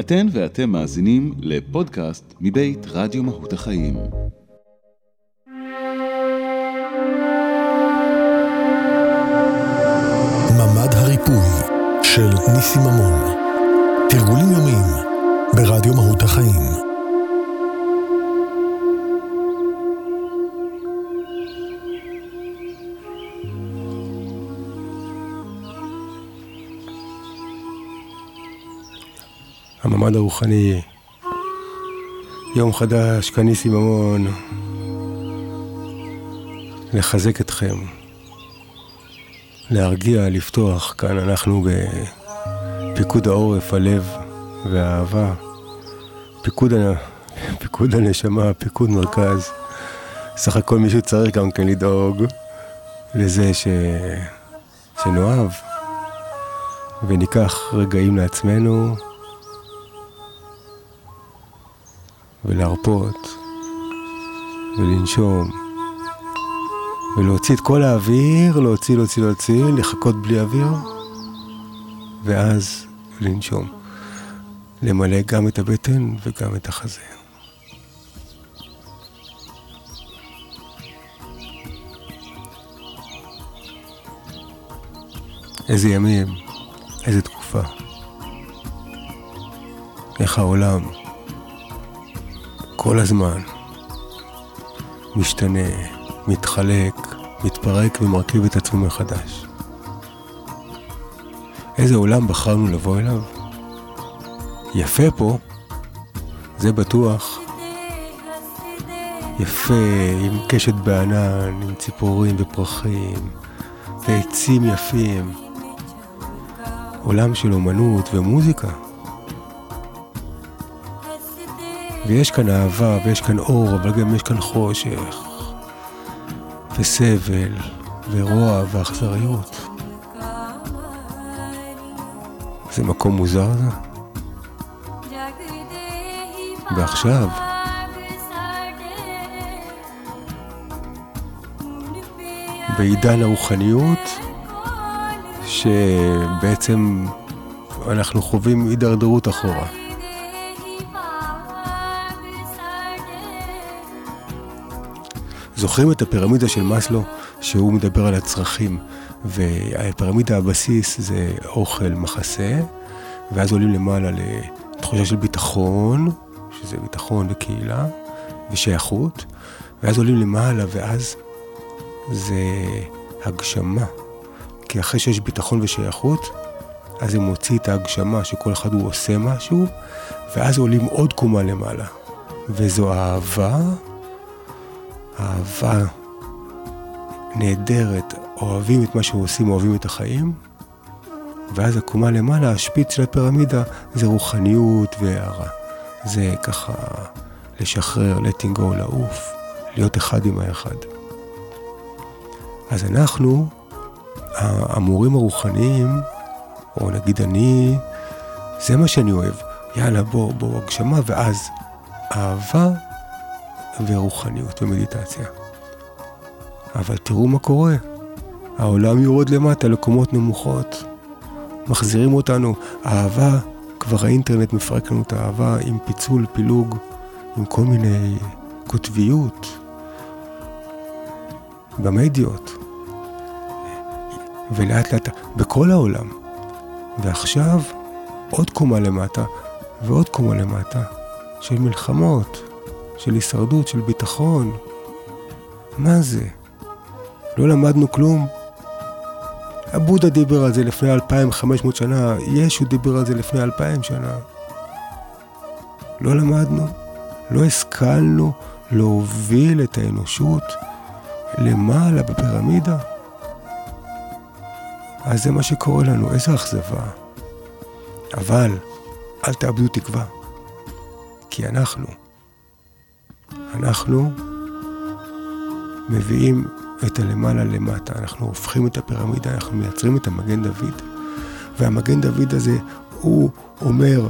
אתן ואתם מאזינים לפודקאסט מבית רדיו מהות החיים. ממד הריפוי של ניסי ממון. תרגולים יומיים ברדיו מהות החיים. הממד הרוחני, יום חדש, כניסי ממון, לחזק אתכם, להרגיע, לפתוח, כאן אנחנו בפיקוד העורף, הלב והאהבה, פיקוד, פיקוד הנשמה, פיקוד מרכז. סך הכל מישהו צריך גם כן לדאוג לזה ש... שנאהב. וניקח רגעים לעצמנו. ולהרפות, ולנשום, ולהוציא את כל האוויר, להוציא, להוציא, להוציא, לחכות בלי אוויר, ואז לנשום. למלא גם את הבטן וגם את החזה. איזה ימים, איזה תקופה. איך העולם כל הזמן משתנה, מתחלק, מתפרק ומרכיב את עצמו מחדש. איזה עולם בחרנו לבוא אליו? יפה פה, זה בטוח. יפה, עם קשת בענן, עם ציפורים ופרחים, ועצים יפים. עולם של אומנות ומוזיקה. ויש כאן אהבה, ויש כאן אור, אבל גם יש כאן חושך, וסבל, ורוע, ואכזריות. זה מקום מוזר זה? ועכשיו, בעידן הרוחניות, שבעצם אנחנו חווים הידרדרות אחורה. זוכרים את הפירמידה של מאסלו, שהוא מדבר על הצרכים, והפירמידה הבסיס זה אוכל, מחסה, ואז עולים למעלה לתחושה של ביטחון, שזה ביטחון וקהילה, ושייכות, ואז עולים למעלה, ואז זה הגשמה. כי אחרי שיש ביטחון ושייכות, אז זה מוציא את ההגשמה, שכל אחד הוא עושה משהו, ואז עולים עוד קומה למעלה. וזו אהבה אהבה נהדרת, אוהבים את מה שעושים, אוהבים את החיים, ואז הקומה למעלה, השפיץ של הפירמידה, זה רוחניות והערה. זה ככה לשחרר, letting go, לעוף, להיות אחד עם האחד. אז אנחנו, המורים הרוחניים, או נגיד אני, זה מה שאני אוהב. יאללה, בוא, בוא, הגשמה, ואז אהבה ורוחניות ומדיטציה. אבל תראו מה קורה. העולם יורד למטה לקומות נמוכות. מחזירים אותנו. אהבה, כבר האינטרנט מפרק לנו את האהבה עם פיצול, פילוג, עם כל מיני קוטביות במדיות. ולאט לאט, בכל העולם. ועכשיו, עוד קומה למטה ועוד קומה למטה של מלחמות, של הישרדות, של ביטחון. מה זה? לא למדנו כלום? הבודה דיבר על זה לפני 2,500 שנה, ישו דיבר על זה לפני 2,000 שנה. לא למדנו, לא השכלנו להוביל את האנושות למעלה בפירמידה. אז זה מה שקורה לנו, איזו אכזבה. אבל אל תאבדו תקווה, כי אנחנו אנחנו מביאים את הלמעלה למטה, אנחנו הופכים את הפירמידה, אנחנו מייצרים את המגן דוד. והמגן דוד הזה, הוא אומר,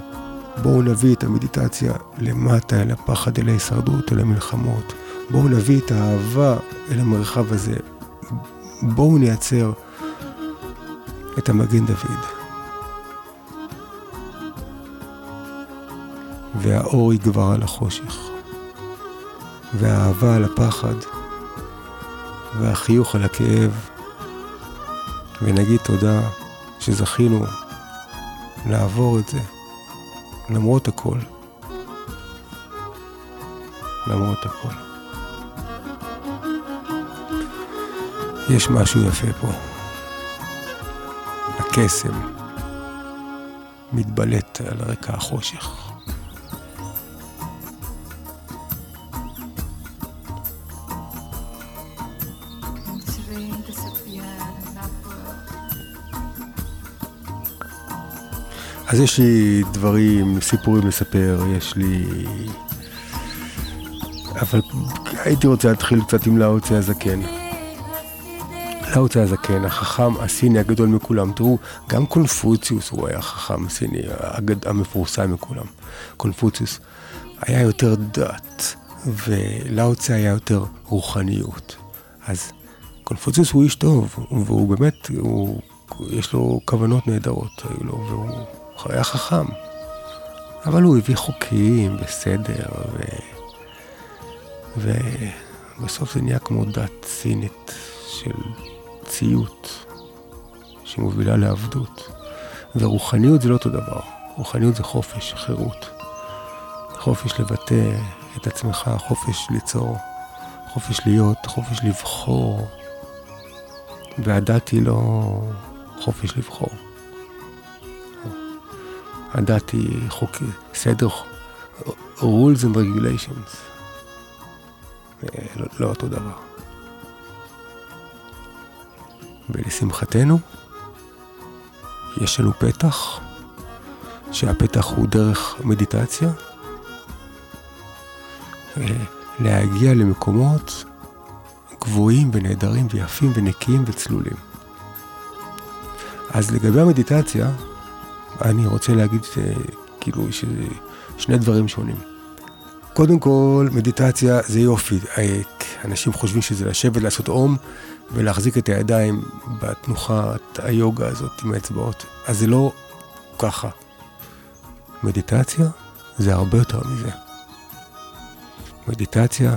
בואו נביא את המדיטציה למטה, אל הפחד, אל ההישרדות, אל המלחמות. בואו נביא את האהבה אל המרחב הזה. בואו נייצר את המגן דוד. והאור יגבר על החושך, והאהבה על הפחד, והחיוך על הכאב, ונגיד תודה שזכינו לעבור את זה, למרות הכל. למרות הכל. יש משהו יפה פה. הקסם מתבלט על רקע החושך. אז יש לי דברים, סיפורים לספר, יש לי... אבל הייתי רוצה להתחיל קצת עם לאוצי הזקן. לאוצי הזקן, החכם הסיני הגדול מכולם. תראו, גם קונפוציוס הוא היה חכם סיני הגד... המפורסם מכולם. קונפוציוס היה יותר דת, ולאוצי היה יותר רוחניות. אז קונפוציוס הוא איש טוב, והוא באמת, הוא, יש לו כוונות נהדרות, היו לו, והוא היה חכם. אבל הוא הביא חוקים וסדר, ו... ובסוף זה נהיה כמו דת סינית של ציות, שמובילה לעבדות. ורוחניות זה לא אותו דבר, רוחניות זה חופש, חירות. חופש לבטא את עצמך, חופש ליצור, חופש להיות, חופש לבחור. והדת היא לא חופש לבחור. הדת היא חוק, סדר, rules and regulations. לא, לא אותו דבר. ולשמחתנו, יש לנו פתח, שהפתח הוא דרך מדיטציה, להגיע למקומות גבוהים ונהדרים ויפים ונקיים וצלולים. אז לגבי המדיטציה, אני רוצה להגיד ש... כאילו שני דברים שונים. קודם כל, מדיטציה זה יופי. אנשים חושבים שזה לשבת, לעשות אום ולהחזיק את הידיים בתנוחת היוגה הזאת עם האצבעות. אז זה לא ככה. מדיטציה זה הרבה יותר מזה. מדיטציה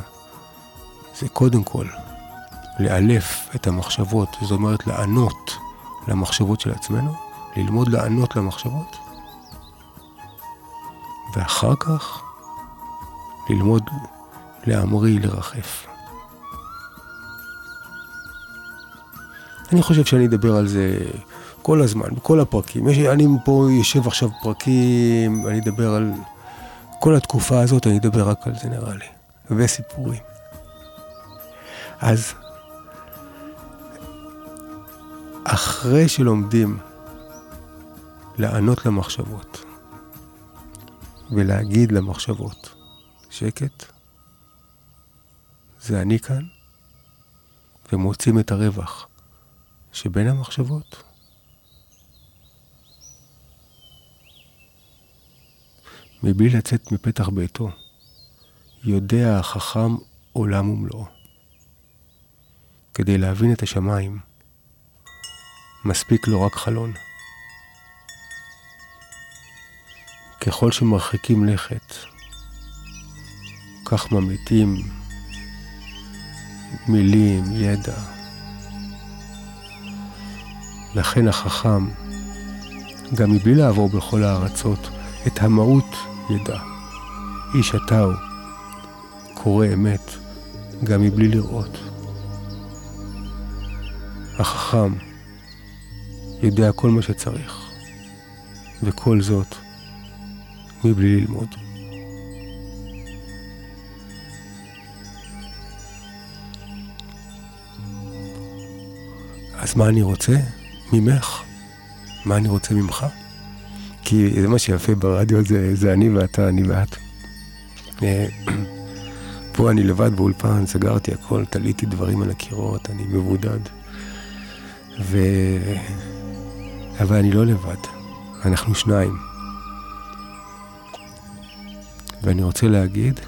זה קודם כל לאלף את המחשבות, זאת אומרת לענות למחשבות של עצמנו, ללמוד לענות למחשבות, ואחר כך ללמוד להמריא, לרחף. אני חושב שאני אדבר על זה כל הזמן, בכל הפרקים. יש, אני פה יושב עכשיו פרקים, אני אדבר על כל התקופה הזאת, אני אדבר רק על זה נראה לי, וסיפורים. אז אחרי שלומדים לענות למחשבות ולהגיד למחשבות, שקט, זה אני כאן, ומוצאים את הרווח שבין המחשבות. מבלי לצאת מפתח ביתו, יודע החכם עולם ומלואו. כדי להבין את השמיים, מספיק לו רק חלון. ככל שמרחיקים לכת, כך ממיתים מילים, ידע. לכן החכם, גם מבלי לעבור בכל הארצות, את המהות ידע. איש אתה הוא, קורא אמת, גם מבלי לראות. החכם יודע כל מה שצריך, וכל זאת מבלי ללמוד. אז מה אני רוצה ממך? מה אני רוצה ממך? כי זה מה שיפה ברדיו, זה, זה אני ואתה, אני ואת. אה, פה אני לבד באולפן, סגרתי הכל, תליתי דברים על הקירות, אני מבודד. ו... אבל אני לא לבד, אנחנו שניים. ואני רוצה להגיד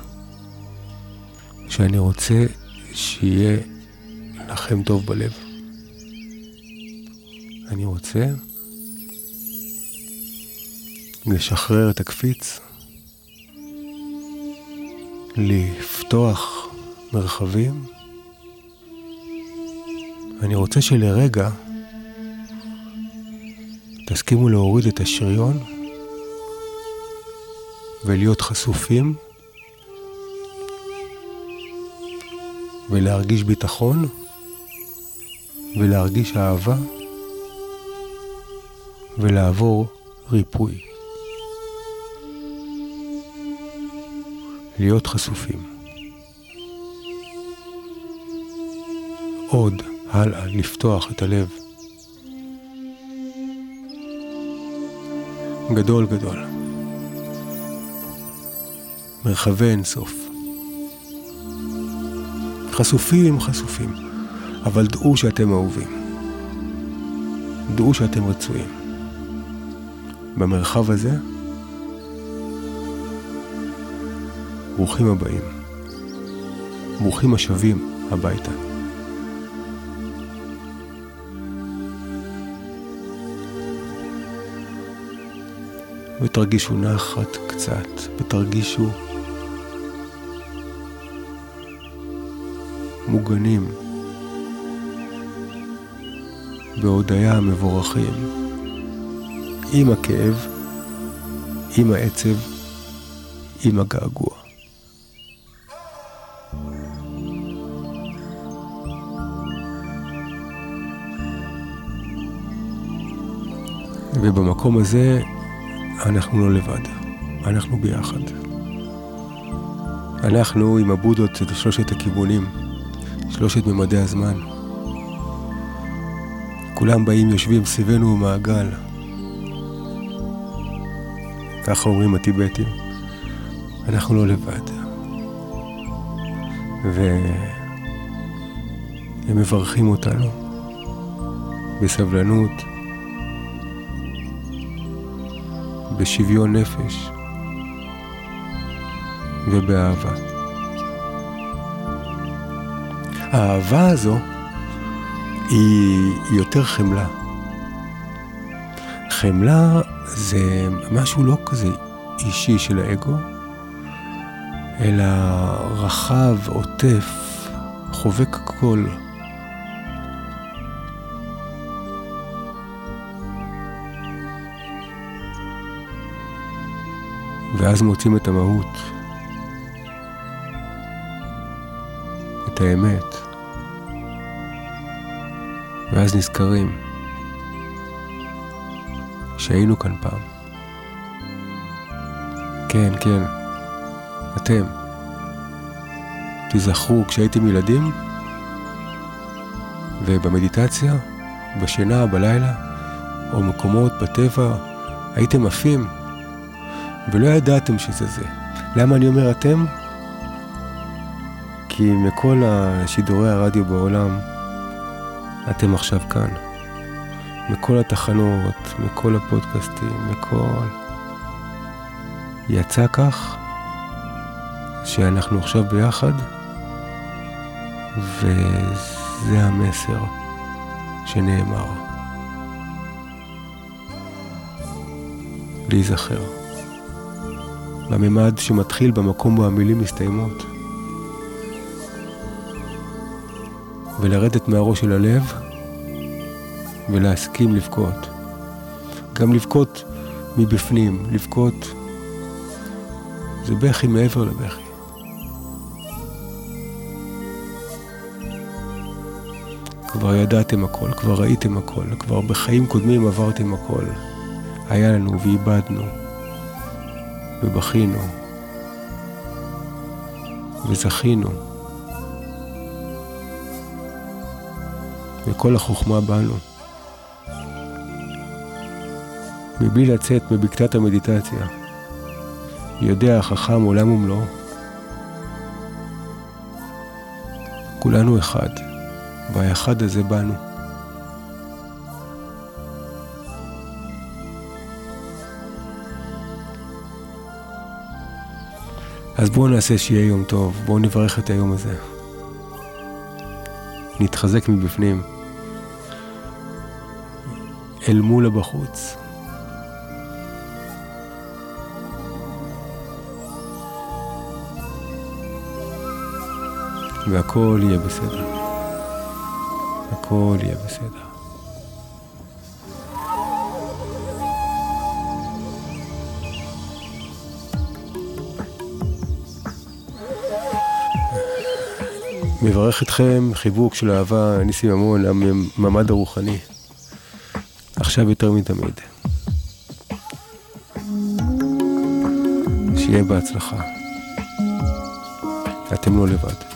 שאני רוצה שיהיה לכם טוב בלב. אני רוצה לשחרר את הקפיץ לפתוח מרחבים, אני רוצה שלרגע תסכימו להוריד את השריון ולהיות חשופים ולהרגיש ביטחון ולהרגיש אהבה ולעבור ריפוי. להיות חשופים. עוד הלאה, לפתוח את הלב. גדול גדול. מרחבי אינסוף. חשופים חשופים, אבל דעו שאתם אהובים. דעו שאתם רצויים. במרחב הזה, ברוכים הבאים. ברוכים השבים הביתה. ותרגישו נחת קצת, ותרגישו מוגנים, בהודיה מבורכים, עם הכאב, עם העצב, עם הגעגוע. ובמקום הזה אנחנו לא לבד, אנחנו ביחד. אנחנו עם הבודות את שלושת הכיוונים, שלושת ממדי הזמן. כולם באים, יושבים סביבנו במעגל. ככה אומרים הטיבטים. אנחנו לא לבד. והם מברכים אותנו בסבלנות, בשוויון נפש ובאהבה. האהבה הזו היא יותר חמלה. חמלה זה משהו לא כזה אישי של האגו, אלא רחב, עוטף, חובק הכל. ואז מוצאים את המהות, האמת, ואז נזכרים שהיינו כאן פעם. כן, כן, אתם. תיזכרו כשהייתם ילדים, ובמדיטציה, בשינה, בלילה, או מקומות בטבע, הייתם עפים. ולא ידעתם שזה זה. למה אני אומר אתם? כי מכל שידורי הרדיו בעולם, אתם עכשיו כאן. מכל התחנות, מכל הפודקאסטים, מכל... יצא כך שאנחנו עכשיו ביחד, וזה המסר שנאמר. להיזכר. לממד שמתחיל במקום בו המילים מסתיימות. ולרדת מהראש של הלב ולהסכים לבכות. גם לבכות מבפנים, לבכות זה בכי מעבר לבכי. כבר ידעתם הכל, כבר ראיתם הכל, כבר בחיים קודמים עברתם הכל. היה לנו ואיבדנו. ובכינו, וזכינו. וכל החוכמה בנו. מבלי לצאת מבקתת המדיטציה, יודע החכם עולם ומלואו. כולנו אחד, והאחד הזה בנו. אז בואו נעשה שיהיה יום טוב, בואו נברך את היום הזה. נתחזק מבפנים, אל מול הבחוץ. והכל יהיה בסדר. הכל יהיה בסדר. מברך אתכם, חיבוק של אהבה, ניסים ממון, הממד הרוחני. עכשיו יותר מתמיד. שיהיה בהצלחה. אתם לא לבד.